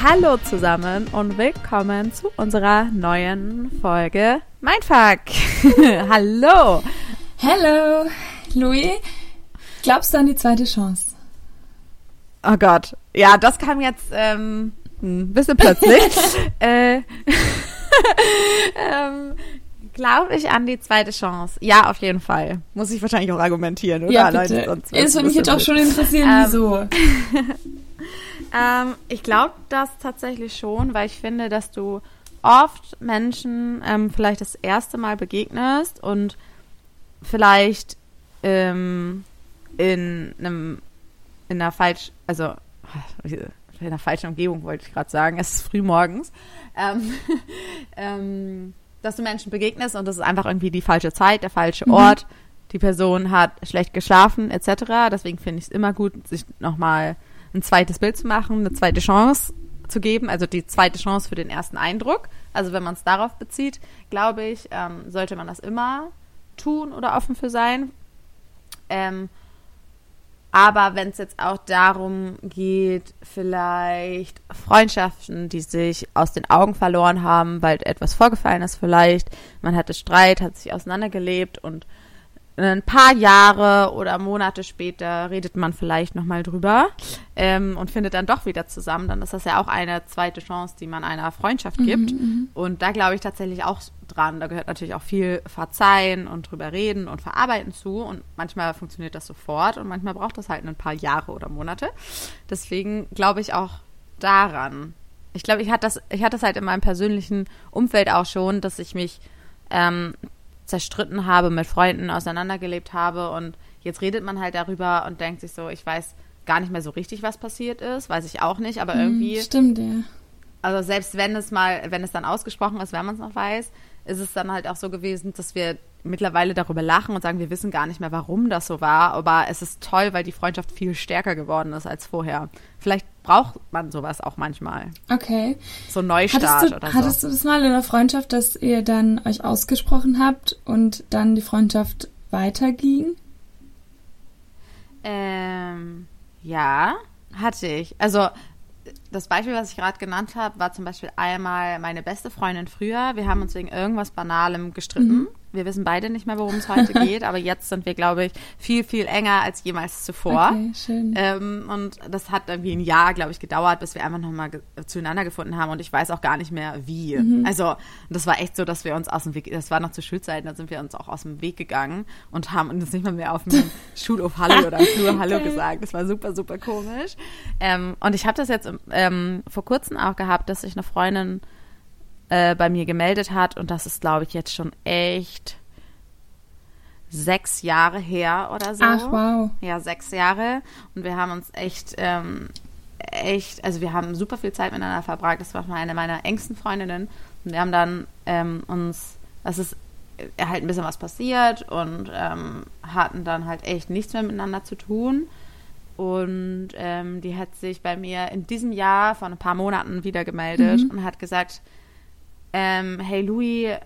Hallo zusammen und willkommen zu unserer neuen Folge Mindfuck. Hallo. Hallo, Louis. Glaubst du an die zweite Chance? Oh Gott. Ja, das kam jetzt ähm, ein bisschen plötzlich. äh, ähm, Glaube ich an die zweite Chance? Ja, auf jeden Fall. Muss ich wahrscheinlich auch argumentieren, oder? Ja, bitte. Sonst Es würde mich jetzt auch schon interessieren, Ähm, wieso. Ähm, ich glaube das tatsächlich schon, weil ich finde, dass du oft Menschen ähm, vielleicht das erste Mal begegnest und vielleicht ähm, in einem in einer falsch also in einer falschen Umgebung wollte ich gerade sagen. Es ist früh morgens. Ähm, ähm, dass du Menschen begegnest und das ist einfach irgendwie die falsche Zeit, der falsche Mhm. Ort. Die Person hat schlecht geschlafen etc. Deswegen finde ich es immer gut, sich nochmal ein zweites Bild zu machen, eine zweite Chance zu geben, also die zweite Chance für den ersten Eindruck. Also wenn man es darauf bezieht, glaube ich, ähm, sollte man das immer tun oder offen für sein. Ähm, aber wenn es jetzt auch darum geht, vielleicht Freundschaften, die sich aus den Augen verloren haben, weil etwas vorgefallen ist vielleicht, man hatte Streit, hat sich auseinandergelebt und ein paar Jahre oder Monate später redet man vielleicht nochmal drüber ähm, und findet dann doch wieder zusammen, dann ist das ja auch eine zweite Chance, die man einer Freundschaft gibt. Und da glaube ich tatsächlich auch dran. Da gehört natürlich auch viel Verzeihen und drüber reden und verarbeiten zu. Und manchmal funktioniert das sofort und manchmal braucht das halt ein paar Jahre oder Monate. Deswegen glaube ich auch daran. Ich glaube, ich hatte das, ich hatte das halt in meinem persönlichen Umfeld auch schon, dass ich mich ähm, zerstritten habe, mit Freunden auseinandergelebt habe und jetzt redet man halt darüber und denkt sich so, ich weiß gar nicht mehr so richtig, was passiert ist, weiß ich auch nicht, aber irgendwie, Stimmt, ja. also selbst wenn es mal, wenn es dann ausgesprochen ist, wenn man es noch weiß, ist es dann halt auch so gewesen, dass wir mittlerweile darüber lachen und sagen, wir wissen gar nicht mehr, warum das so war, aber es ist toll, weil die Freundschaft viel stärker geworden ist als vorher. Vielleicht braucht man sowas auch manchmal. Okay. So Neustart Hattest du, oder so. hattest du das mal in der Freundschaft, dass ihr dann euch ausgesprochen habt und dann die Freundschaft weiterging? Ähm, ja, hatte ich. Also das Beispiel, was ich gerade genannt habe, war zum Beispiel einmal meine beste Freundin früher. Wir haben uns wegen irgendwas Banalem gestritten. Mhm. Wir wissen beide nicht mehr, worum es heute geht, aber jetzt sind wir, glaube ich, viel, viel enger als jemals zuvor. Okay, schön. Ähm, und das hat irgendwie ein Jahr, glaube ich, gedauert, bis wir einfach nochmal ge zueinander gefunden haben. Und ich weiß auch gar nicht mehr, wie. Mhm. Also, das war echt so, dass wir uns aus dem Weg, das war noch zu Schulzeiten, da sind wir uns auch aus dem Weg gegangen und haben uns nicht mal mehr auf dem Schulhof Hallo oder im Flur Hallo gesagt. Das war super, super komisch. Ähm, und ich habe das jetzt ähm, vor kurzem auch gehabt, dass sich eine Freundin äh, bei mir gemeldet hat und das ist, glaube ich, jetzt schon echt sechs Jahre her oder so. Ach, wow. Ja, sechs Jahre. Und wir haben uns echt, ähm, echt, also wir haben super viel Zeit miteinander verbracht. Das war mal eine meiner engsten Freundinnen. Und wir haben dann ähm, uns, das ist äh, halt ein bisschen was passiert und ähm, hatten dann halt echt nichts mehr miteinander zu tun. Und ähm, die hat sich bei mir in diesem Jahr vor ein paar Monaten wieder gemeldet und hat gesagt, ähm, hey Louis,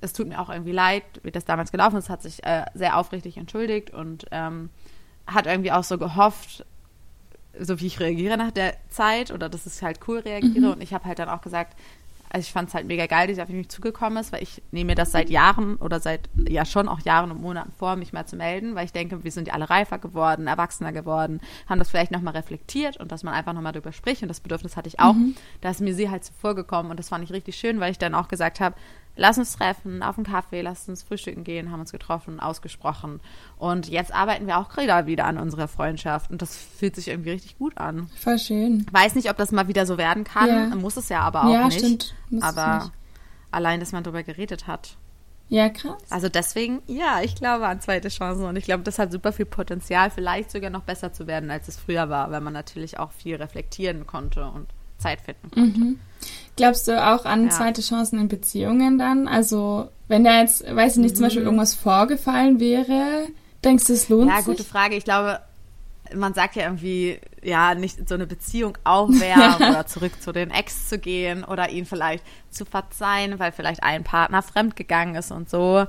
es tut mir auch irgendwie leid, wie das damals gelaufen ist, hat sich äh, sehr aufrichtig entschuldigt und ähm, hat irgendwie auch so gehofft, so wie ich reagiere nach der Zeit oder dass ich halt cool reagiere. Und ich habe halt dann auch gesagt, also ich fand es halt mega geil, dass sie auf mich zugekommen ist, weil ich nehme mir das seit Jahren oder seit ja schon auch Jahren und Monaten vor, mich mal zu melden, weil ich denke, wir sind ja alle reifer geworden, erwachsener geworden, haben das vielleicht nochmal reflektiert und dass man einfach nochmal drüber spricht und das Bedürfnis hatte ich auch. Da ist mir sie halt zuvor gekommen und das fand ich richtig schön, weil ich dann auch gesagt habe, lass uns treffen, auf einen Kaffee, lass uns frühstücken gehen, haben uns getroffen, ausgesprochen und jetzt arbeiten wir auch gerade wieder an unserer Freundschaft und das fühlt sich irgendwie richtig gut an. Voll schön. Weiß nicht, ob das mal wieder so werden kann, Ja. muss es ja aber auch Ja, nicht. stimmt. Muss es aber nicht. allein, dass man darüber geredet hat. Ja, krass. Also deswegen, ja, ich glaube an zweite Chancen und ich glaube, das hat super viel Potenzial, vielleicht sogar noch besser zu werden, als es früher war, weil man natürlich auch viel reflektieren konnte und Zeit finden konnte. Glaubst du auch an Ja. zweite Chancen in Beziehungen dann? Also, wenn da jetzt, weiß ich nicht, zum Mhm. Beispiel irgendwas vorgefallen wäre, denkst du, es lohnt Ja, sich? gute Frage. Ich glaube, man sagt ja irgendwie, ja, nicht so eine Beziehung aufwärmen oder zurück zu den Ex zu gehen oder ihn vielleicht zu verzeihen, weil vielleicht ein Partner fremdgegangen ist und so.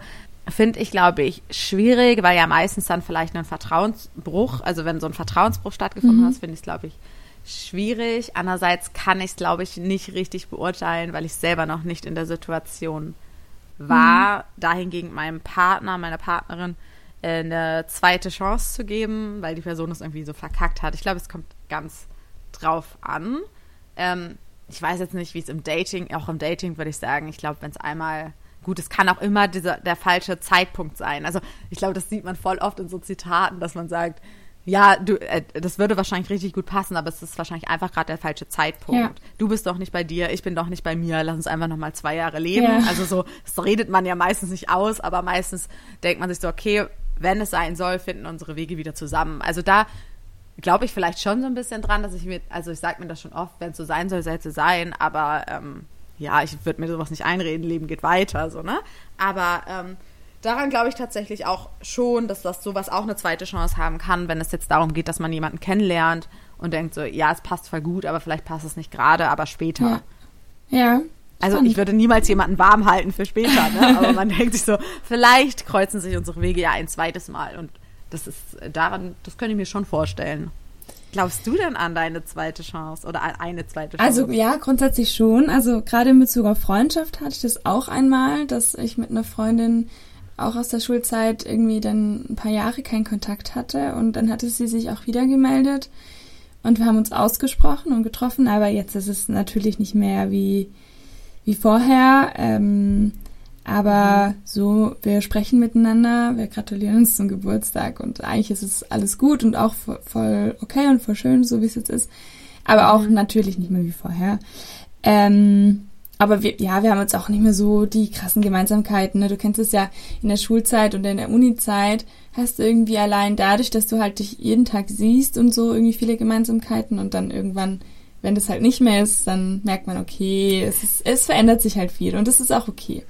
Finde ich, glaube ich, schwierig, weil ja meistens dann vielleicht ein Vertrauensbruch, also wenn so ein Vertrauensbruch stattgefunden hat, finde ich es, glaube ich, schwierig. Andererseits kann ich es, glaube ich, nicht richtig beurteilen, weil ich selber noch nicht in der Situation war, mhm. dahingegen meinem Partner, meiner Partnerin äh, eine zweite Chance zu geben, weil die Person es irgendwie so verkackt hat. Ich glaube, es kommt ganz drauf an. Ähm, ich weiß jetzt nicht, wie es im Dating, auch im Dating würde ich sagen, ich glaube, wenn es einmal gut, es kann auch immer dieser, der falsche Zeitpunkt sein. Also ich glaube, das sieht man voll oft in so Zitaten, dass man sagt, ja, du, äh, das würde wahrscheinlich richtig gut passen, aber es ist wahrscheinlich einfach gerade der falsche Zeitpunkt. Ja. Du bist doch nicht bei dir, ich bin doch nicht bei mir, lass uns einfach nochmal zwei Jahre leben. Ja. Also so, das redet man ja meistens nicht aus, aber meistens denkt man sich so, okay, wenn es sein soll, finden unsere Wege wieder zusammen. Also da glaube ich vielleicht schon so ein bisschen dran, dass ich mir, also ich sage mir das schon oft, wenn es so sein soll, soll es so sein, aber ähm, ja, ich würde mir sowas nicht einreden, Leben geht weiter, so, ne? Aber ähm, daran glaube ich tatsächlich auch schon, dass das sowas auch eine zweite Chance haben kann, wenn es jetzt darum geht, dass man jemanden kennenlernt und denkt so, ja, es passt voll gut, aber vielleicht passt es nicht gerade, aber später. Ja. ja. Also ich würde niemals jemanden warm halten für später, ne? aber man denkt sich so, vielleicht kreuzen sich unsere Wege ja ein zweites Mal und das ist daran, das könnte ich mir schon vorstellen. Glaubst du denn an deine zweite Chance oder an eine zweite Chance? Also ja, grundsätzlich schon. Also gerade in Bezug auf Freundschaft hatte ich das auch einmal, dass ich mit einer Freundin auch aus der Schulzeit irgendwie dann ein paar Jahre keinen Kontakt hatte und dann hatte sie sich auch wieder gemeldet und wir haben uns ausgesprochen und getroffen, aber jetzt ist es natürlich nicht mehr wie, wie vorher. Ähm, aber so, wir sprechen miteinander, wir gratulieren uns zum Geburtstag und eigentlich ist es alles gut und auch voll okay und voll schön, so wie es jetzt ist. Aber auch mhm. natürlich nicht mehr wie vorher. Ähm, aber wir, ja, wir haben jetzt auch nicht mehr so die krassen Gemeinsamkeiten. Ne? Du kennst es ja in der Schulzeit und in der Uni-Zeit hast du irgendwie allein dadurch, dass du halt dich jeden Tag siehst und so irgendwie viele Gemeinsamkeiten und dann irgendwann, wenn das halt nicht mehr ist, dann merkt man, okay, es, ist, es verändert sich halt viel und das ist auch okay.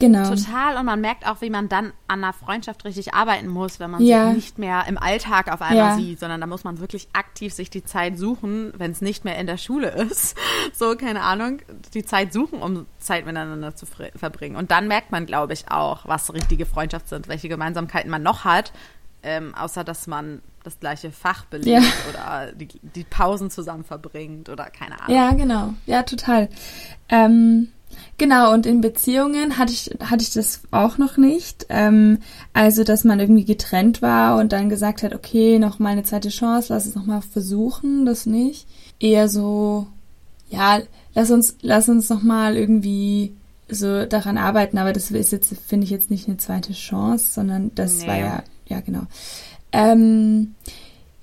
Genau. Total. Und man merkt auch, wie man dann an einer Freundschaft richtig arbeiten muss, wenn man ja. sich nicht mehr im Alltag auf einmal ja. sieht, sondern da muss man wirklich aktiv sich die Zeit suchen, wenn es nicht mehr in der Schule ist. So, keine Ahnung, die Zeit suchen, um Zeit miteinander zu verbringen. Und dann merkt man, glaube ich, auch, was richtige Freundschaft sind, welche Gemeinsamkeiten man noch hat, ähm, außer dass man das gleiche Fach belegt ja. oder die, die Pausen zusammen verbringt oder keine Ahnung. Ja, genau. Ja, total. Ähm Genau, und in Beziehungen hatte ich, hatte ich das auch noch nicht. Ähm, also, dass man irgendwie getrennt war und dann gesagt hat, okay, noch mal eine zweite Chance, lass es noch mal versuchen, das nicht. Eher so, ja, lass uns, lass uns noch mal irgendwie so daran arbeiten, aber das ist jetzt, finde ich jetzt nicht eine zweite Chance, sondern das nee. war ja, ja, genau. Ähm,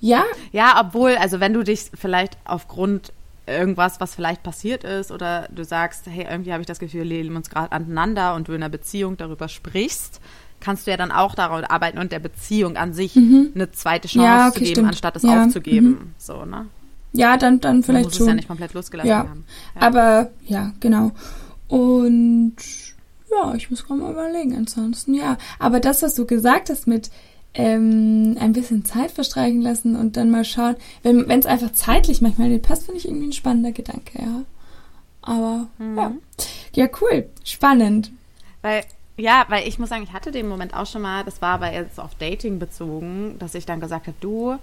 ja. Ja, obwohl, also wenn du dich vielleicht aufgrund irgendwas, was vielleicht passiert ist oder du sagst, hey, irgendwie habe ich das Gefühl, wir leben uns gerade aneinander und du in einer Beziehung darüber sprichst, kannst du ja dann auch daran arbeiten und der Beziehung an sich mhm. eine zweite Chance ja, okay, zu geben, stimmt. anstatt es ja. aufzugeben. Mhm. So, ne? Ja, dann, dann vielleicht Man muss schon. es ja nicht komplett losgelassen ja. haben. Ja. Aber ja, genau. Und ja, ich muss gerade mal überlegen. Ansonsten ja. Aber das, was du gesagt hast mit ähm, ein bisschen Zeit verstreichen lassen und dann mal schauen, wenn es einfach zeitlich manchmal nicht passt, finde ich irgendwie ein spannender Gedanke, ja. Aber mhm. ja. Ja, cool. Spannend. Weil, ja, weil ich muss sagen, ich hatte den Moment auch schon mal, das war aber jetzt auf Dating bezogen, dass ich dann gesagt habe, du,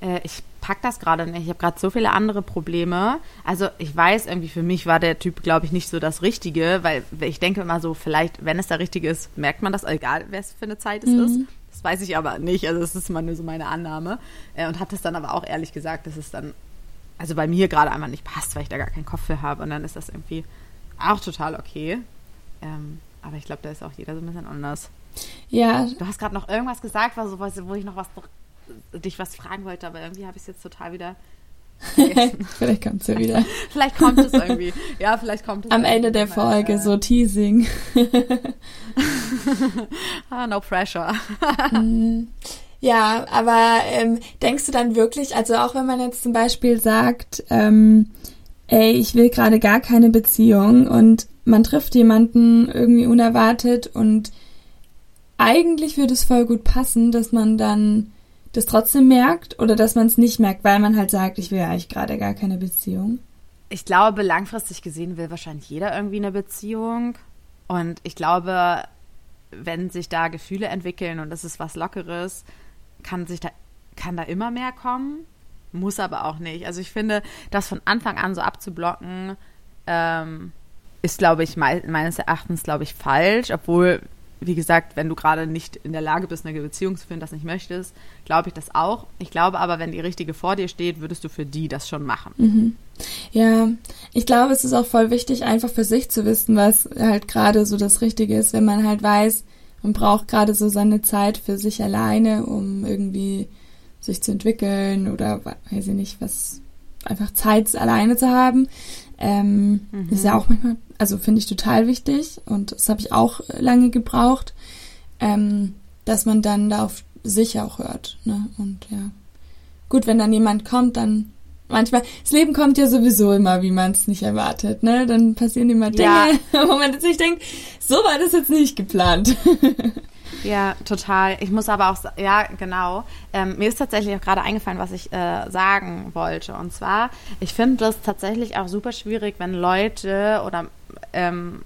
äh, ich pack das gerade nicht. Ich habe gerade so viele andere Probleme. Also ich weiß irgendwie, für mich war der Typ, glaube ich, nicht so das Richtige, weil ich denke immer so, vielleicht, wenn es der Richtige ist, merkt man das, egal wer es für eine Zeit es mhm. ist. Weiß ich aber nicht. Also das ist mal nur so meine Annahme. Äh, und habe das dann aber auch ehrlich gesagt, dass es dann, also bei mir gerade einfach nicht passt, weil ich da gar keinen Kopf für habe. Und dann ist das irgendwie auch total okay. Ähm, aber ich glaube, da ist auch jeder so ein bisschen anders. Ja. Du hast gerade noch irgendwas gesagt, wo ich noch was dich was fragen wollte, aber irgendwie habe ich es jetzt total wieder vielleicht kommt es ja wieder. vielleicht kommt es irgendwie. Ja, vielleicht kommt es. Am Ende der Folge, so Teasing. ah, no pressure. Mhm. ja, aber ähm, denkst du dann wirklich, also auch wenn man jetzt zum Beispiel sagt, ähm, ey, ich will gerade gar keine Beziehung und man trifft jemanden irgendwie unerwartet und eigentlich würde es voll gut passen, dass man dann das trotzdem merkt oder dass man es nicht merkt, weil man halt sagt, ich will ja eigentlich gerade gar keine Beziehung? Ich glaube, langfristig gesehen will wahrscheinlich jeder irgendwie eine Beziehung. Und ich glaube, wenn sich da Gefühle entwickeln und es ist was Lockeres, kann sich da, kann da immer mehr kommen. muss aber auch nicht. Also ich finde, das von Anfang an so abzublocken, ähm, ist, glaube ich, me meines Erachtens, glaube ich, falsch. Obwohl, wie gesagt, wenn du gerade nicht in der Lage bist, eine Beziehung zu finden, das nicht möchtest, glaube ich das auch. Ich glaube aber, wenn die richtige vor dir steht, würdest du für die das schon machen. Mhm. Ja, ich glaube, es ist auch voll wichtig, einfach für sich zu wissen, was halt gerade so das Richtige ist, wenn man halt weiß, man braucht gerade so seine Zeit für sich alleine, um irgendwie sich zu entwickeln oder weiß ich nicht, was einfach Zeit alleine zu haben. Ähm, mhm. Ist ja auch manchmal, also finde ich total wichtig und das habe ich auch lange gebraucht, ähm, dass man dann da auf sich auch hört. Ne? Und ja, gut, wenn dann jemand kommt, dann manchmal, das Leben kommt ja sowieso immer, wie man es nicht erwartet, ne? Dann passieren immer Dinge, ja. wo man sich denkt, so war das jetzt nicht geplant. Ja, total. Ich muss aber auch, ja, genau. Ähm, mir ist tatsächlich auch gerade eingefallen, was ich äh, sagen wollte. Und zwar, ich finde das tatsächlich auch super schwierig, wenn Leute oder ähm,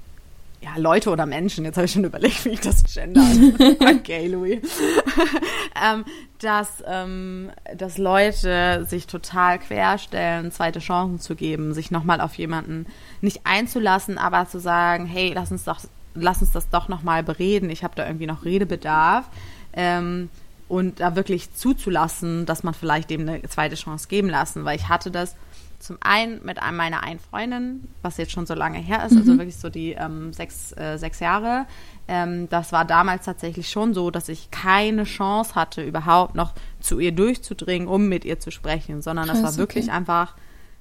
ja, Leute oder Menschen, jetzt habe ich schon überlegt, wie ich das gender. okay, Louis. ähm, dass, ähm, dass Leute sich total querstellen, zweite Chancen zu geben, sich nochmal auf jemanden nicht einzulassen, aber zu sagen, hey, lass uns doch lass uns das doch nochmal bereden, ich habe da irgendwie noch Redebedarf. Ähm, und da wirklich zuzulassen, dass man vielleicht dem eine zweite Chance geben lassen, weil ich hatte das zum einen mit einem meiner einen Freundin, was jetzt schon so lange her ist, also mhm. also wirklich so die ähm, sechs, äh, sechs Jahre. Ähm, das war damals tatsächlich schon so, dass ich keine Chance hatte, überhaupt noch zu ihr durchzudringen, um mit ihr zu sprechen, sondern Krass, das war wirklich okay. einfach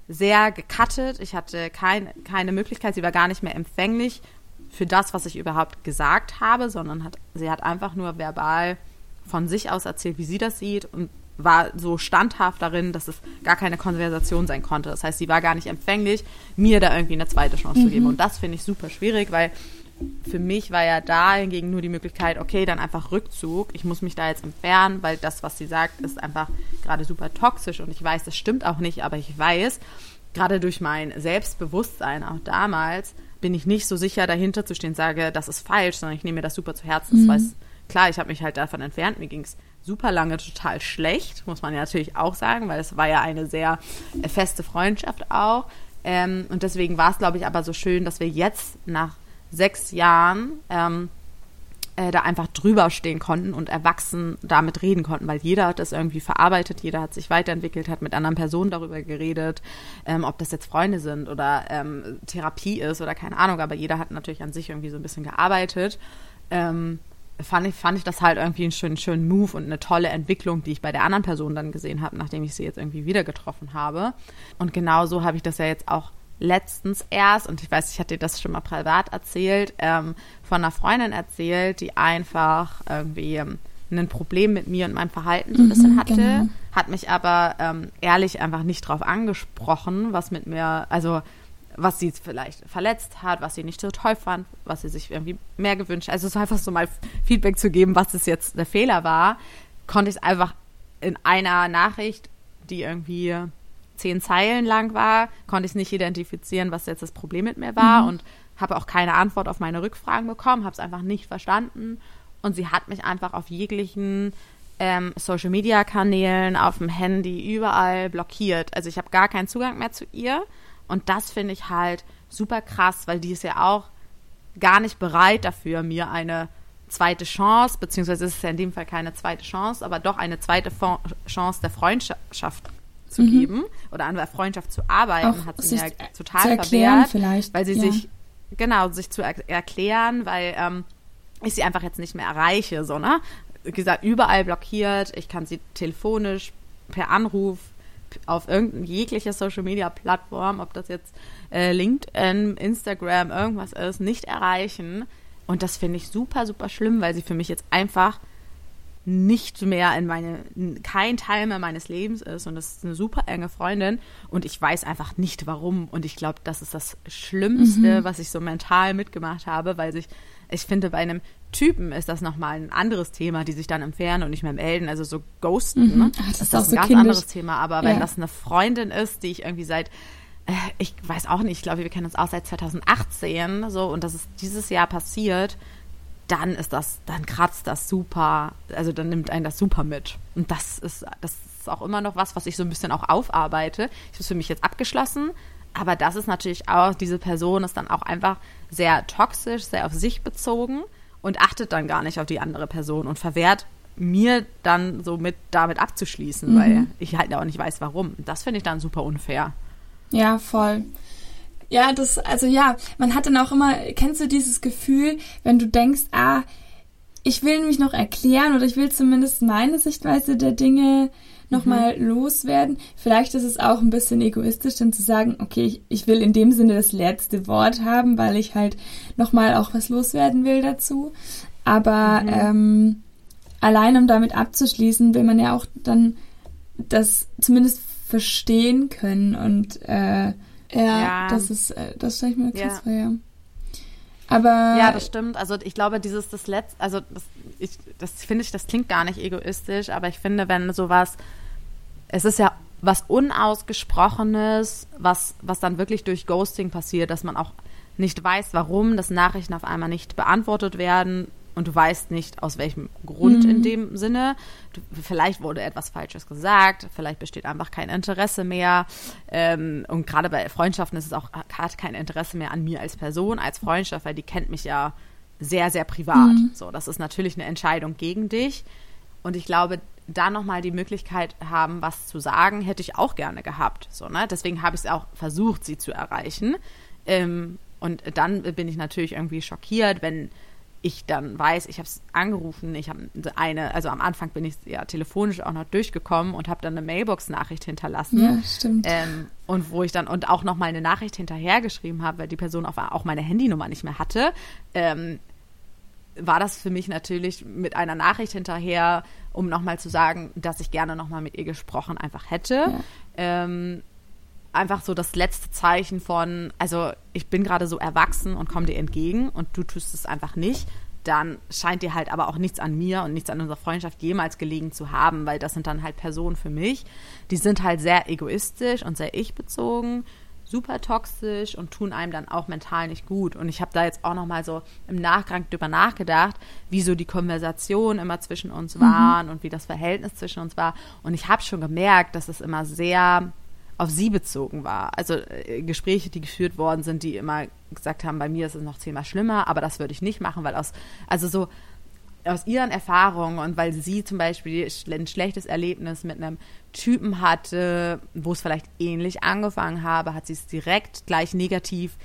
sehr gecuttet. Ich hatte kein, keine Möglichkeit, sie war gar nicht mehr empfänglich für das, was ich überhaupt gesagt habe, sondern hat, sie hat einfach nur verbal von sich aus erzählt, wie sie das sieht und war so standhaft darin, dass es gar keine Konversation sein konnte. Das heißt, sie war gar nicht empfänglich, mir da irgendwie eine zweite Chance mhm. zu geben. Und das finde ich super schwierig, weil für mich war ja da hingegen nur die Möglichkeit, okay, dann einfach Rückzug. Ich muss mich da jetzt entfernen, weil das, was sie sagt, ist einfach gerade super toxisch und ich weiß, das stimmt auch nicht, aber ich weiß, gerade durch mein Selbstbewusstsein auch damals, bin ich nicht so sicher dahinter zu stehen, sage, das ist falsch, sondern ich nehme mir das super zu Herzen. Mhm. Das weiß, klar, ich habe mich halt davon entfernt. Mir ging es super lange total schlecht, muss man ja natürlich auch sagen, weil es war ja eine sehr äh, feste Freundschaft auch. Ähm, und deswegen war es, glaube ich, aber so schön, dass wir jetzt nach sechs Jahren ähm, äh, da einfach drüber stehen konnten und erwachsen damit reden konnten, weil jeder hat das irgendwie verarbeitet, jeder hat sich weiterentwickelt, hat mit anderen Personen darüber geredet, ähm, ob das jetzt Freunde sind oder ähm, Therapie ist oder keine Ahnung, aber jeder hat natürlich an sich irgendwie so ein bisschen gearbeitet. Ähm, fand ich, fand ich das halt irgendwie einen schönen, schönen Move und eine tolle Entwicklung, die ich bei der anderen Person dann gesehen habe, nachdem ich sie jetzt irgendwie wieder getroffen habe. Und genauso habe ich das ja jetzt auch letztens erst, und ich weiß, ich hatte dir das schon mal privat erzählt, ähm, von einer Freundin erzählt, die einfach irgendwie ähm, ein Problem mit mir und meinem Verhalten so ein bisschen mhm, hatte, genau. hat mich aber ähm, ehrlich einfach nicht drauf angesprochen, was mit mir, also was sie vielleicht verletzt hat, was sie nicht so toll fand, was sie sich irgendwie mehr gewünscht. Also es einfach so mal Feedback zu geben, was es jetzt der Fehler war, konnte ich es einfach in einer Nachricht, die irgendwie zehn Zeilen lang war, konnte ich nicht identifizieren, was jetzt das Problem mit mir war mhm. und habe auch keine Antwort auf meine Rückfragen bekommen, habe es einfach nicht verstanden und sie hat mich einfach auf jeglichen ähm, Social Media Kanälen, auf dem Handy, überall blockiert. Also ich habe gar keinen Zugang mehr zu ihr und das finde ich halt super krass, weil die ist ja auch gar nicht bereit dafür, mir eine zweite Chance, beziehungsweise ist es ja in dem Fall keine zweite Chance, aber doch eine zweite Chance der Freundschaft zu mhm. geben oder an der Freundschaft zu arbeiten, Auch hat sie mir total verwehrt, vielleicht. weil sie ja. sich genau sich zu er erklären, weil ähm, ich sie einfach jetzt nicht mehr erreiche, so ne? Wie gesagt, überall blockiert. Ich kann sie telefonisch per Anruf auf irgendeine jegliche Social Media Plattform, ob das jetzt äh, LinkedIn, Instagram, irgendwas ist, nicht erreichen. Und das finde ich super, super schlimm, weil sie für mich jetzt einfach nicht mehr in meine, kein Teil mehr meines Lebens ist und das ist eine super enge Freundin und ich weiß einfach nicht warum und ich glaube, das ist das Schlimmste, mhm. was ich so mental mitgemacht habe, weil sich, ich finde, bei einem Typen ist das nochmal ein anderes Thema, die sich dann entfernen und nicht mehr melden, also so ghosten, mhm. ne? Ach, das, das, ist, das ein so ganz kindisch. anderes Thema, aber wenn ja. das eine Freundin ist, die ich irgendwie seit äh, ich weiß auch nicht, ich glaube, wir kennen uns auch seit 2018 so und das ist dieses Jahr passiert, dann ist das, dann kratzt das super, also dann nimmt einen das super mit. Und das ist, das ist auch immer noch was, was ich so ein bisschen auch aufarbeite. Ich habe es für mich jetzt abgeschlossen, aber das ist natürlich auch, diese Person ist dann auch einfach sehr toxisch, sehr auf sich bezogen und achtet dann gar nicht auf die andere Person und verwehrt mir dann so mit damit abzuschließen, mhm. weil ich halt auch nicht weiß, warum. Das finde ich dann super unfair. Ja, voll. Ja, das, also ja, man hat dann auch immer, kennst du dieses Gefühl, wenn du denkst, ah, ich will mich noch erklären oder ich will zumindest meine Sichtweise der Dinge nochmal mhm. loswerden. Vielleicht ist es auch ein bisschen egoistisch, dann zu sagen, okay, ich, ich will in dem Sinne das letzte Wort haben, weil ich halt nochmal auch was loswerden will dazu. Aber mhm. ähm, allein um damit abzuschließen, will man ja auch dann das zumindest verstehen können und äh, ja, ja, das ist, äh, das stelle ich mir krass ja. vor, ja. Aber ja, das stimmt. Also ich glaube, dieses das letzte, also das, ich, das finde ich, das klingt gar nicht egoistisch, aber ich finde, wenn sowas, es ist ja was unausgesprochenes, was was dann wirklich durch Ghosting passiert, dass man auch nicht weiß, warum das Nachrichten auf einmal nicht beantwortet werden und du weißt nicht, aus welchem Grund mhm. in dem Sinne. Du, vielleicht wurde etwas Falsches gesagt, vielleicht besteht einfach kein Interesse mehr. Ähm, und gerade bei Freundschaften ist es auch hat kein Interesse mehr an mir als Person, als Freundschaft, weil die kennt mich ja sehr, sehr privat. Mhm. So, das ist natürlich eine Entscheidung gegen dich. Und ich glaube, da nochmal die Möglichkeit haben, was zu sagen, hätte ich auch gerne gehabt. So, ne? Deswegen habe ich es auch versucht, sie zu erreichen. Ähm, und dann bin ich natürlich irgendwie schockiert, wenn ich dann weiß, ich habe es angerufen, ich habe eine, also am Anfang bin ich ja telefonisch auch noch durchgekommen und habe dann eine Mailbox-Nachricht hinterlassen. Ja, stimmt. Ähm, und wo ich dann und auch noch mal eine Nachricht hinterhergeschrieben habe, weil die Person auch, auch meine Handynummer nicht mehr hatte, ähm, war das für mich natürlich mit einer Nachricht hinterher, um nochmal zu sagen, dass ich gerne nochmal mit ihr gesprochen einfach hätte. Ja. Ähm, einfach so das letzte Zeichen von, also ich bin gerade so erwachsen und komme dir entgegen und du tust es einfach nicht, dann scheint dir halt aber auch nichts an mir und nichts an unserer Freundschaft jemals gelegen zu haben, weil das sind dann halt Personen für mich, die sind halt sehr egoistisch und sehr ich-bezogen, super toxisch und tun einem dann auch mental nicht gut. Und ich habe da jetzt auch noch mal so im Nachgang drüber nachgedacht, wie so die Konversation immer zwischen uns mhm. waren mhm. und wie das Verhältnis zwischen uns war. Und ich habe schon gemerkt, dass es immer sehr auf sie bezogen war. Also äh, Gespräche, die geführt worden sind, die immer gesagt haben, bei mir ist es noch zehnmal schlimmer, aber das würde ich nicht machen, weil aus, also so aus ihren Erfahrungen und weil sie zum Beispiel ein schlechtes Erlebnis mit einem Typen hatte, wo es vielleicht ähnlich angefangen habe, hat sie es direkt gleich negativ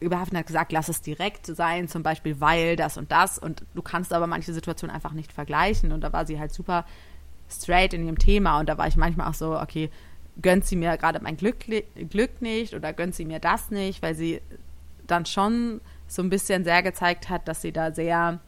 überhaupt hat gesagt, lass es direkt sein, zum Beispiel weil das und das. Und du kannst aber manche Situationen einfach nicht vergleichen. Und da war sie halt super straight in ihrem Thema. Und da war ich manchmal auch so, okay, gönnt sie mir gerade mein Glück, Glück nicht oder gönnt sie mir das nicht, weil sie dann schon so ein bisschen sehr gezeigt hat, dass sie da sehr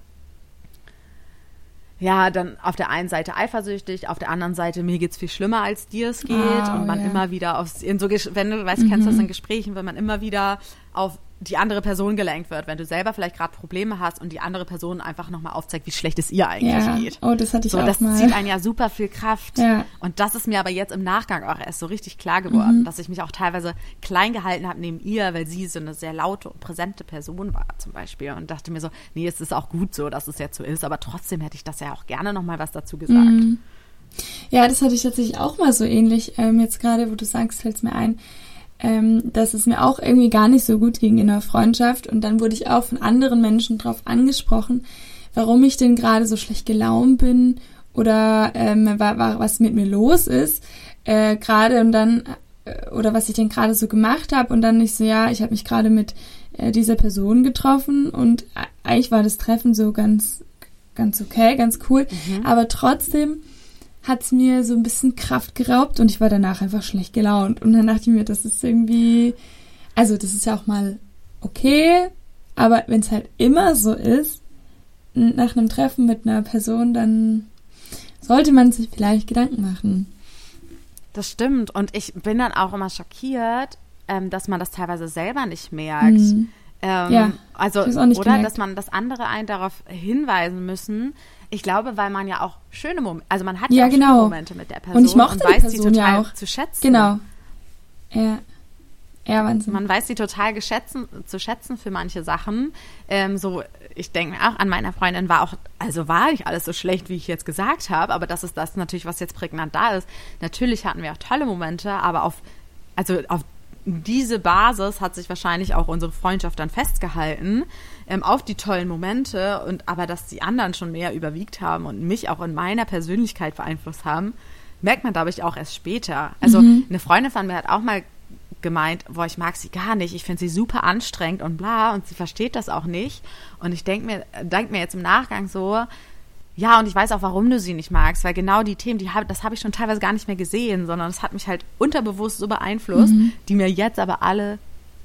ja, dann auf der einen Seite eifersüchtig, auf der anderen Seite mir geht's viel schlimmer als dir es geht oh, und man yeah. immer wieder aufs in so wenn du weißt, mhm. kennst du das in Gesprächen, wenn man immer wieder auf die andere Person gelenkt wird, wenn du selber vielleicht gerade Probleme hast und die andere Person einfach nochmal aufzeigt, wie schlecht es ihr eigentlich ja. geht. Oh, das hatte ich so, auch das mal. zieht einen ja super viel Kraft. Ja. Und das ist mir aber jetzt im Nachgang auch erst so richtig klar geworden, mhm. dass ich mich auch teilweise klein gehalten habe neben ihr, weil sie so eine sehr laute und präsente Person war zum Beispiel und dachte mir so, nee, es ist auch gut so, dass es jetzt so ist, aber trotzdem hätte ich das ja auch gerne nochmal was dazu gesagt. Mhm. Ja, das hatte ich tatsächlich auch mal so ähnlich. Ähm, jetzt gerade, wo du sagst, fällt es mir ein ähm, dass es mir auch irgendwie gar nicht so gut ging in der Freundschaft. Und dann wurde ich auch von anderen Menschen darauf angesprochen, warum ich denn gerade so schlecht gelaunt bin oder ähm, was mit mir los ist. Äh, gerade und dann äh, oder was ich denn gerade so gemacht habe und dann nicht so ja ich habe mich gerade mit äh, dieser Person getroffen und eigentlich war das Treffen so ganz ganz okay ganz cool mhm. aber trotzdem hat es mir so ein bisschen Kraft geraubt und ich war danach einfach schlecht gelaunt. Und dann dachte ich mir, das ist irgendwie, also das ist ja auch mal okay, aber wenn es halt immer so ist, nach einem Treffen mit einer Person, dann sollte man sich vielleicht Gedanken machen. Das stimmt. Und ich bin dann auch immer schockiert, ähm, dass man das teilweise selber nicht merkt. Mhm. Ähm, ja, also, oder gemerkt. dass man, dass andere einen darauf hinweisen müssen, ich glaube, weil man ja auch schöne Momente, also man hat ja, ja genau. Momente mit der Person und, ich mochte und weiß die, Person die total ja auch. zu schätzen. Genau. Ja. Ja, Wahnsinn. Man weiß sie total geschätzen, zu schätzen für manche Sachen. Ähm, so, ich denke auch an meiner Freundin war auch, also war nicht alles so schlecht, wie ich jetzt gesagt habe, aber das ist das natürlich, was jetzt prägnant da ist. Natürlich hatten wir auch tolle Momente, aber auf, also auf diese Basis hat sich wahrscheinlich auch unsere Freundschaft dann festgehalten, ähm, auf die tollen Momente und aber dass die anderen schon mehr überwiegt haben und mich auch in meiner Persönlichkeit beeinflusst haben, merkt man, glaube ich, auch erst später. Also mhm. eine Freundin von mir hat auch mal gemeint, boah, ich mag sie gar nicht, ich finde sie super anstrengend und bla und sie versteht das auch nicht. Und ich denke mir, denk mir jetzt im Nachgang so, ja, und ich weiß auch, warum du sie nicht magst, weil genau die Themen, die hab, das habe ich schon teilweise gar nicht mehr gesehen, sondern es hat mich halt unterbewusst so beeinflusst, mhm. die mir jetzt aber alle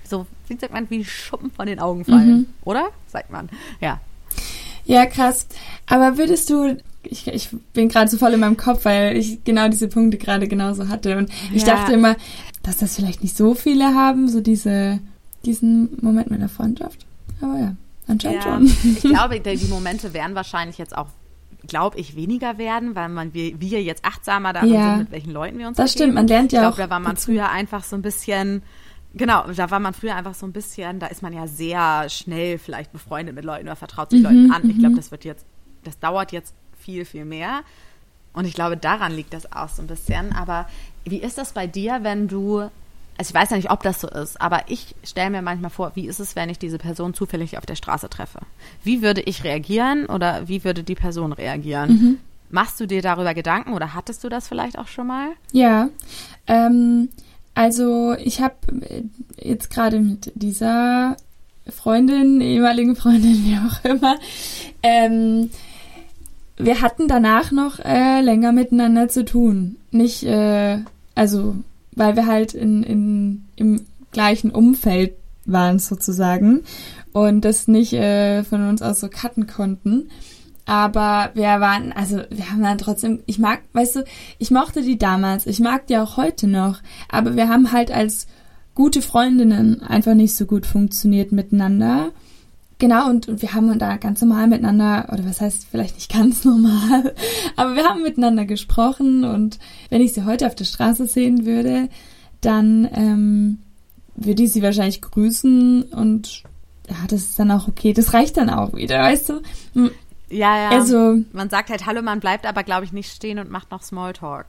so, wie sagt man, wie Schuppen von den Augen fallen, mhm. oder? Sagt man, ja. Ja, krass. Aber würdest du ich, ich bin gerade so voll in meinem Kopf, weil ich genau diese Punkte gerade genauso hatte. Und ich ja. dachte immer, dass das vielleicht nicht so viele haben, so diese, diesen Moment mit der Freundschaft. Aber ja, anscheinend ja, schon. Ich glaube, die Momente werden wahrscheinlich jetzt auch glaube ich, weniger werden, weil man wir, wir jetzt achtsamer darin ja, sind, mit welchen Leuten wir uns Das stimmt, man lernt ja ich glaube, da war man dazu. früher einfach so ein bisschen, genau, da war man früher einfach so ein bisschen, da ist man ja sehr schnell vielleicht befreundet mit Leuten oder vertraut sich mhm, Leuten an. Ich glaube, mhm. das wird jetzt, das dauert jetzt viel, viel mehr. Und ich glaube, daran liegt das auch so ein bisschen. Aber wie ist das bei dir, wenn du, also ich weiß ja nicht, ob das so ist, aber ich stelle mir manchmal vor, wie ist es, wenn ich diese Person zufällig auf der Straße treffe? Wie würde ich reagieren oder wie würde die Person reagieren? Mhm. Machst du dir darüber Gedanken oder hattest du das vielleicht auch schon mal? Ja, ähm, also ich habe äh, jetzt gerade mit dieser Freundin, ehemaligen Freundin, wie auch immer, ähm, wir hatten danach noch äh, länger miteinander zu tun. Nicht, äh, also, weil wir halt in, in, im gleichen Umfeld waren sozusagen und das nicht äh, von uns aus so cutten konnten. Aber wir waren, also wir haben dann trotzdem, ich mag, weißt du, ich mochte die damals, ich mag die auch heute noch, aber wir haben halt als gute Freundinnen einfach nicht so gut funktioniert miteinander. Genau, und, und wir haben da ganz normal miteinander, oder was heißt vielleicht nicht ganz normal, aber wir haben miteinander gesprochen und wenn ich sie heute auf der Straße sehen würde, dann ähm, würde ich sie wahrscheinlich grüßen und ja, das ist dann auch okay. Das reicht dann auch wieder, weißt du? Hm. Ja, ja. Also, man sagt halt Hallo, man bleibt aber, glaube ich, nicht stehen und macht noch Smalltalk.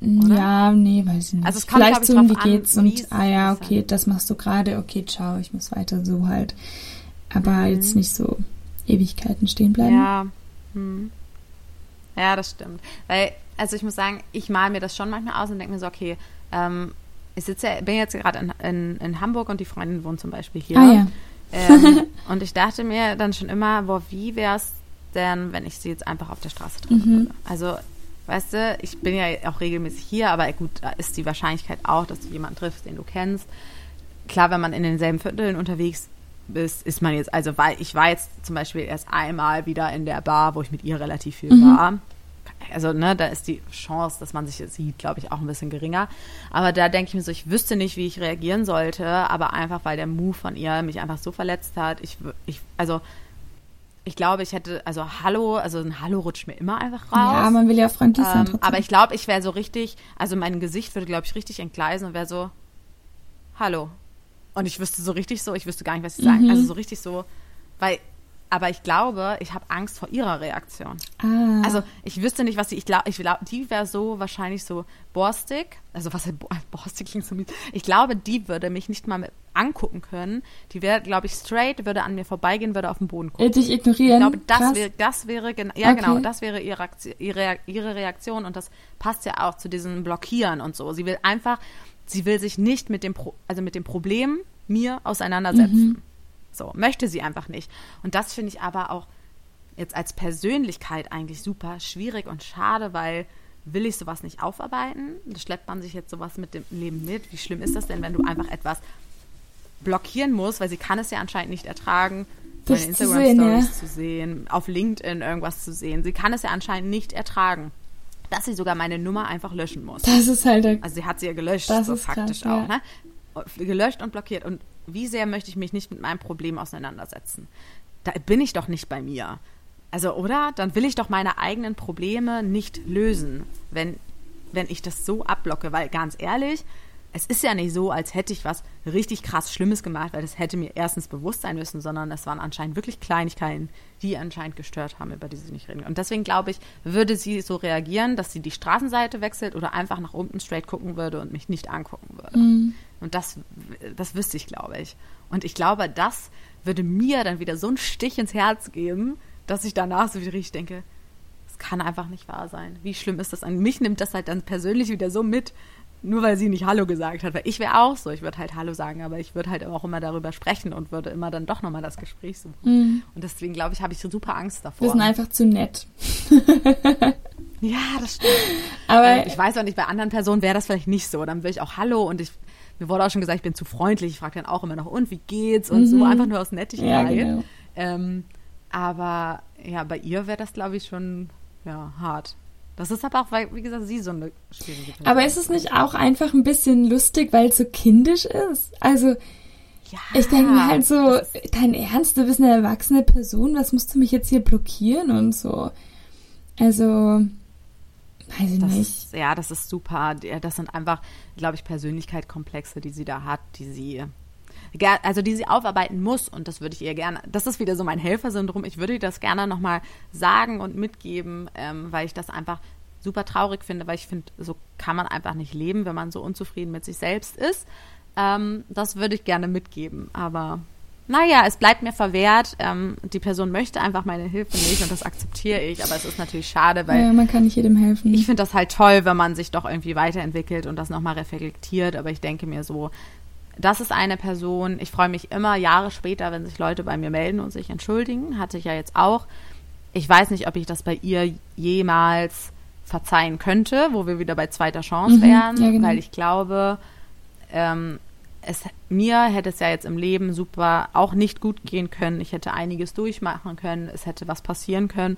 Oder? Ja, nee, weiß ich nicht. Also es kommt, Vielleicht so, wie geht's an, und, ah ja, okay, das machst du gerade, okay, ciao, ich muss weiter so halt aber mhm. jetzt nicht so Ewigkeiten stehen bleiben. Ja. Hm. Ja, das stimmt. Weil, also ich muss sagen, ich male mir das schon manchmal aus und denke mir so, okay, ähm, ich sitze, bin jetzt gerade in, in, in, Hamburg und die Freundin wohnt zum Beispiel hier. Ah, ja. ähm, und ich dachte mir dann schon immer, boah, wie wäre es denn, wenn ich sie jetzt einfach auf der Straße treffen mhm. würde? Also, weißt du, ich bin ja auch regelmäßig hier, aber gut, da ist die Wahrscheinlichkeit auch, dass du jemanden triffst, den du kennst. Klar, wenn man in denselben Vierteln unterwegs ist, ist man jetzt, also weil ich war jetzt zum Beispiel erst einmal wieder in der Bar, wo ich mit ihr relativ viel mhm. war. Also, ne, da ist die Chance, dass man sich sieht, glaube ich, auch ein bisschen geringer. Aber da denke ich mir so, ich wüsste nicht, wie ich reagieren sollte, aber einfach, weil der Move von ihr mich einfach so verletzt hat. Ich, ich also, ich glaube, ich hätte, also Hallo, also ein Hallo rutscht mir immer einfach raus. Ja, man will ja freundlich sein. Ähm, aber ich glaube, ich wäre so richtig, also mein Gesicht würde, glaube ich, richtig entgleisen und wäre so, Hallo. Und ich wüsste so richtig so, ich wüsste gar nicht, was sagen. Mhm. Also so richtig so, weil, aber ich glaube, ich habe Angst vor ihrer Reaktion. Ah. Also ich wüsste nicht, was sie, ich glaube, ich glaub, die wäre so wahrscheinlich so borstig. Also was borstig klingt so mies. Ich glaube, die würde mich nicht mal angucken können. Die wäre, glaube ich, straight, würde an mir vorbeigehen, würde auf den Boden gucken. Dich ignorieren. Ich glaube, das wäre, das wäre, ja okay. genau, das wäre ihre, ihre, ihre Reaktion und das passt ja auch zu diesem Blockieren und so. Sie will einfach, sie will sich nicht mit dem, Pro also mit dem Problem mir auseinandersetzen. Mhm. So, möchte sie einfach nicht. Und das finde ich aber auch jetzt als Persönlichkeit eigentlich super schwierig und schade, weil will ich sowas nicht aufarbeiten? Da schleppt man sich jetzt sowas mit dem Leben mit. Wie schlimm ist das denn, wenn du einfach etwas blockieren musst, weil sie kann es ja anscheinend nicht ertragen, meine Instagram-Stories ja. zu sehen, auf LinkedIn irgendwas zu sehen. Sie kann es ja anscheinend nicht ertragen dass sie sogar meine Nummer einfach löschen muss. Das ist halt. Also sie hat sie ja gelöscht, das so faktisch krass, auch. Ja. Ne? Gelöscht und blockiert. Und wie sehr möchte ich mich nicht mit meinem Problem auseinandersetzen? Da bin ich doch nicht bei mir. Also, oder? Dann will ich doch meine eigenen Probleme nicht lösen, wenn, wenn ich das so abblocke. Weil ganz ehrlich, es ist ja nicht so, als hätte ich was richtig krass Schlimmes gemacht, weil das hätte mir erstens bewusst sein müssen, sondern es waren anscheinend wirklich Kleinigkeiten, die anscheinend gestört haben, über die sie nicht reden. Und deswegen glaube ich, würde sie so reagieren, dass sie die Straßenseite wechselt oder einfach nach unten straight gucken würde und mich nicht angucken würde. Mhm. Und das, das wüsste ich, glaube ich. Und ich glaube, das würde mir dann wieder so einen Stich ins Herz geben, dass ich danach so wieder richtig denke, das kann einfach nicht wahr sein. Wie schlimm ist das an mich? Nimmt das halt dann persönlich wieder so mit, nur weil sie nicht Hallo gesagt hat. Weil ich wäre auch so, ich würde halt Hallo sagen, aber ich würde halt auch immer darüber sprechen und würde immer dann doch nochmal das Gespräch suchen. Mhm. Und deswegen glaube ich, habe ich so super Angst davor. Wir sind einfach zu nett. ja, das stimmt. Aber ähm, ich weiß auch nicht, bei anderen Personen wäre das vielleicht nicht so. Dann will ich auch Hallo und ich mir wurde auch schon gesagt, ich bin zu freundlich. Ich frage dann auch immer noch, und wie geht's? Und mhm. so einfach nur aus Nettigkeit. Ja, genau. ähm, aber ja, bei ihr wäre das, glaube ich, schon ja, hart. Das ist aber auch, weil, wie gesagt, sie so eine schwierige Person Aber ist es nicht auch einfach ein bisschen lustig, weil es so kindisch ist? Also, ja, ich denke mir halt so, dein Ernst, du bist eine erwachsene Person, was musst du mich jetzt hier blockieren und so? Also, weiß ich das nicht. Ist, ja, das ist super. Das sind einfach, glaube ich, Persönlichkeitskomplexe, die sie da hat, die sie also die sie aufarbeiten muss und das würde ich ihr gerne, das ist wieder so mein Helfersyndrom, ich würde ihr das gerne nochmal sagen und mitgeben, ähm, weil ich das einfach super traurig finde, weil ich finde, so kann man einfach nicht leben, wenn man so unzufrieden mit sich selbst ist. Ähm, das würde ich gerne mitgeben, aber naja, es bleibt mir verwehrt. Ähm, die Person möchte einfach meine Hilfe nicht und das akzeptiere ich, aber es ist natürlich schade, weil. Ja, man kann nicht jedem helfen. Ich finde das halt toll, wenn man sich doch irgendwie weiterentwickelt und das nochmal reflektiert, aber ich denke mir so, das ist eine Person, ich freue mich immer Jahre später, wenn sich Leute bei mir melden und sich entschuldigen. Hatte ich ja jetzt auch. Ich weiß nicht, ob ich das bei ihr jemals verzeihen könnte, wo wir wieder bei zweiter Chance mhm, wären, ja, genau. weil ich glaube, ähm, es, mir hätte es ja jetzt im Leben super auch nicht gut gehen können. Ich hätte einiges durchmachen können, es hätte was passieren können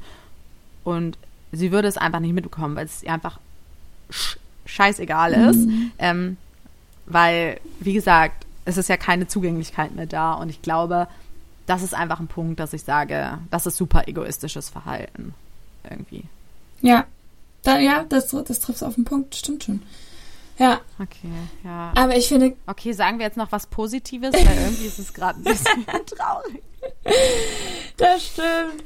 und sie würde es einfach nicht mitbekommen, weil es ihr einfach scheißegal ist. Mhm. Ähm, weil, wie gesagt, es ist ja keine Zugänglichkeit mehr da und ich glaube, das ist einfach ein Punkt, dass ich sage, das ist super egoistisches Verhalten. Irgendwie. Ja. Da, ja, das, das trifft auf den Punkt, stimmt schon. Ja. Okay, ja. Aber ich finde. Okay, sagen wir jetzt noch was Positives, weil irgendwie ist es gerade ein bisschen traurig. Das stimmt.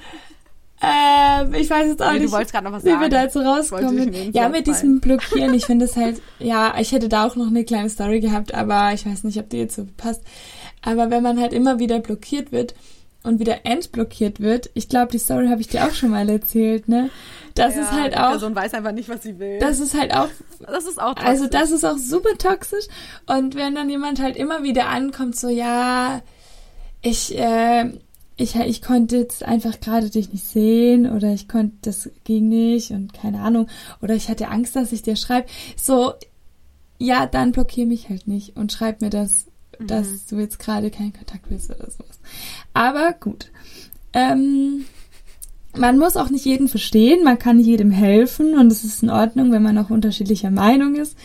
Ähm, ich weiß jetzt auch nee, nicht, wie wir da jetzt rauskommen. Ja, mit diesem Blockieren, ich finde es halt, ja, ich hätte da auch noch eine kleine Story gehabt, aber ich weiß nicht, ob die jetzt so passt. Aber wenn man halt immer wieder blockiert wird und wieder entblockiert wird, ich glaube, die Story habe ich dir auch schon mal erzählt, ne? Das ja, ist halt auch. Die Person weiß einfach nicht, was sie will. Das ist halt auch. Das ist auch toxisch. Also das ist auch super toxisch. Und wenn dann jemand halt immer wieder ankommt, so ja, ich, äh, ich, ich konnte jetzt einfach gerade dich nicht sehen oder ich konnte, das ging nicht und keine Ahnung. Oder ich hatte Angst, dass ich dir schreibe. So, ja, dann blockier mich halt nicht und schreib mir das, mhm. dass du jetzt gerade keinen Kontakt willst oder sowas. Aber gut. Ähm, man muss auch nicht jeden verstehen, man kann jedem helfen und es ist in Ordnung, wenn man auch unterschiedlicher Meinung ist.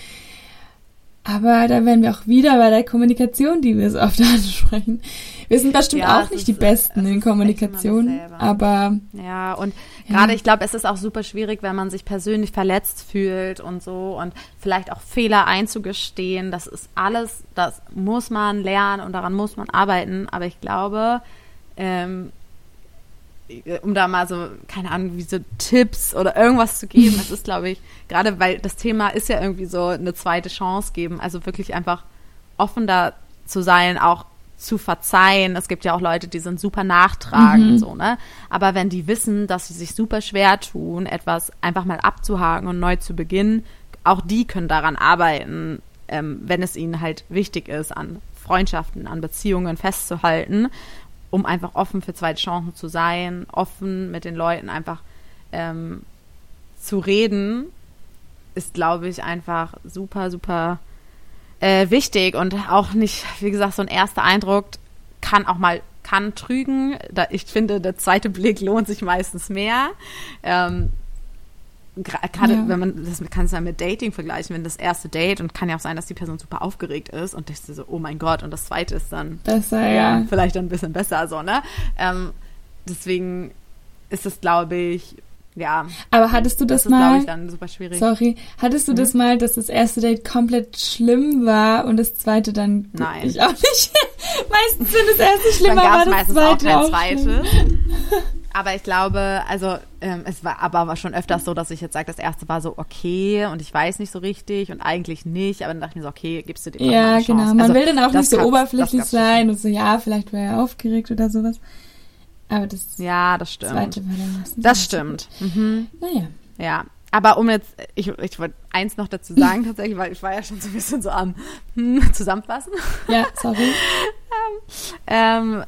Aber da wären wir auch wieder bei der Kommunikation, die wir so oft ansprechen. Wir sind bestimmt ja, auch nicht die Besten in Kommunikation, aber. Ja, und ja. gerade ich glaube, es ist auch super schwierig, wenn man sich persönlich verletzt fühlt und so und vielleicht auch Fehler einzugestehen. Das ist alles, das muss man lernen und daran muss man arbeiten. Aber ich glaube, ähm, um da mal so, keine Ahnung, wie so Tipps oder irgendwas zu geben. Das ist, glaube ich, gerade weil das Thema ist ja irgendwie so eine zweite Chance geben. Also wirklich einfach offen da zu sein, auch zu verzeihen. Es gibt ja auch Leute, die sind super nachtragend, mhm. so, ne? Aber wenn die wissen, dass sie sich super schwer tun, etwas einfach mal abzuhaken und neu zu beginnen, auch die können daran arbeiten, ähm, wenn es ihnen halt wichtig ist, an Freundschaften, an Beziehungen festzuhalten um einfach offen für zweite Chancen zu sein, offen mit den Leuten einfach ähm, zu reden, ist, glaube ich, einfach super, super äh, wichtig und auch nicht, wie gesagt, so ein erster Eindruck kann auch mal kann trügen. Da, ich finde, der zweite Blick lohnt sich meistens mehr. Ähm, gerade ja. wenn man, das kann es ja mit Dating vergleichen, wenn das erste Date und kann ja auch sein, dass die Person super aufgeregt ist und du so, oh mein Gott, und das zweite ist dann besser, ja, ja. vielleicht dann ein bisschen besser, so, ne? Ähm, deswegen ist es, glaube ich, ja. Aber hattest du das, Das ist, mal? ich, dann super schwierig. Sorry, hattest du das Mhm. mal, dass das erste Date komplett schlimm war und das zweite dann? Nein. Ich auch nicht. meistens wenn das erste schlimmer es das meistens auch zweite kein schlimm. zweites. Aber ich glaube, also ähm, es war aber war schon öfters so, dass ich jetzt sage, das erste war so okay und ich weiß nicht so richtig und eigentlich nicht, aber dann dachte ich mir so, okay, gibst du dir Ja, eine Chance. genau. Man Also, will dann auch das nicht so oberflächlich das sein und so, ja, vielleicht war er aufgeregt oder sowas. Aber das. Ja, das stimmt. zweite war dann meistens. Das stimmt. Mhm. Naja. Ja, aber um jetzt, ich, ich wollte eins noch dazu sagen tatsächlich, weil ich war ja schon so ein bisschen so am hm, Zusammenfassen. Ja, sorry. Ähm,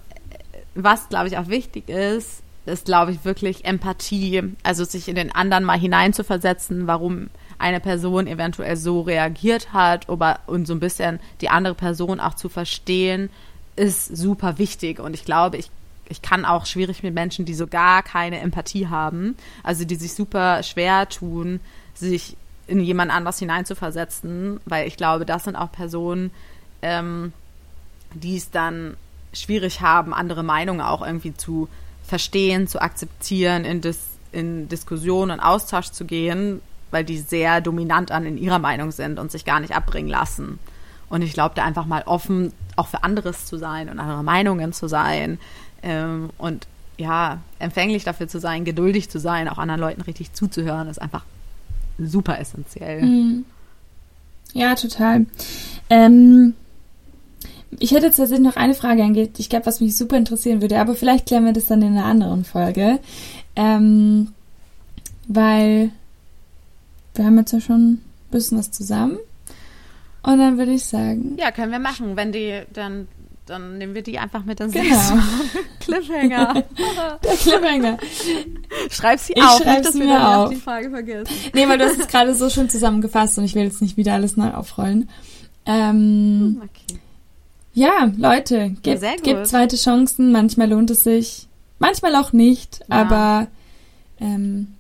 was, glaube ich, auch wichtig ist, ist, glaube ich, wirklich Empathie. Also sich in den anderen mal hineinzuversetzen, warum eine Person eventuell so reagiert hat oder, und so ein bisschen die andere Person auch zu verstehen, ist super wichtig. Und ich glaube, ich, ich kann auch schwierig mit Menschen, die so gar keine Empathie haben, also die sich super schwer tun, sich in jemand anderes hineinzuversetzen, weil ich glaube, das sind auch Personen, ähm, die es dann schwierig haben, andere Meinungen auch irgendwie zu verstehen, zu akzeptieren, in, Dis in Diskussion und Austausch zu gehen, weil die sehr dominant an in ihrer Meinung sind und sich gar nicht abbringen lassen. Und ich glaube, da einfach mal offen auch für anderes zu sein und andere Meinungen zu sein ähm, und ja, empfänglich dafür zu sein, geduldig zu sein, auch anderen Leuten richtig zuzuhören, ist einfach super essentiell. Mhm. Ja, total. Ähm, ich hätte jetzt tatsächlich noch eine Frage angeht. Ich glaube, was mich super interessieren würde, aber vielleicht klären wir das dann in einer anderen Folge. Ähm, weil wir haben jetzt ja schon ein bisschen was zusammen. Und dann würde ich sagen, Ja, können wir machen. Wenn die, dann, dann nehmen wir die einfach mit ins Genau. Cliffhanger. der Cliffhanger. Schreib sie Ich auf, schreib's nicht, dass mir auf. die Frage vergessen. Nee, weil du hast es gerade so schön zusammengefasst und ich will jetzt nicht wieder alles neu aufrollen. Ähm, Okay. Ja, Leute, gebt, gut. gebt zweite Chancen. Manchmal lohnt es sich, manchmal auch nicht, Ja. aber ähm,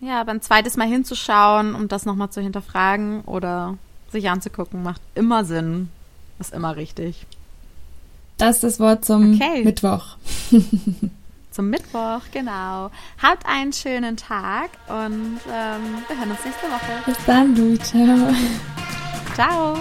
Ja, aber ein zweites Mal hinzuschauen, um das nochmal zu hinterfragen oder sich anzugucken, macht immer Sinn. Ist immer richtig. Das ist das Wort zum Okay. Mittwoch. Zum Mittwoch, genau. Habt einen schönen Tag und ähm, wir hören uns nächste Woche. Bis dann, du. Ciao. Ciao.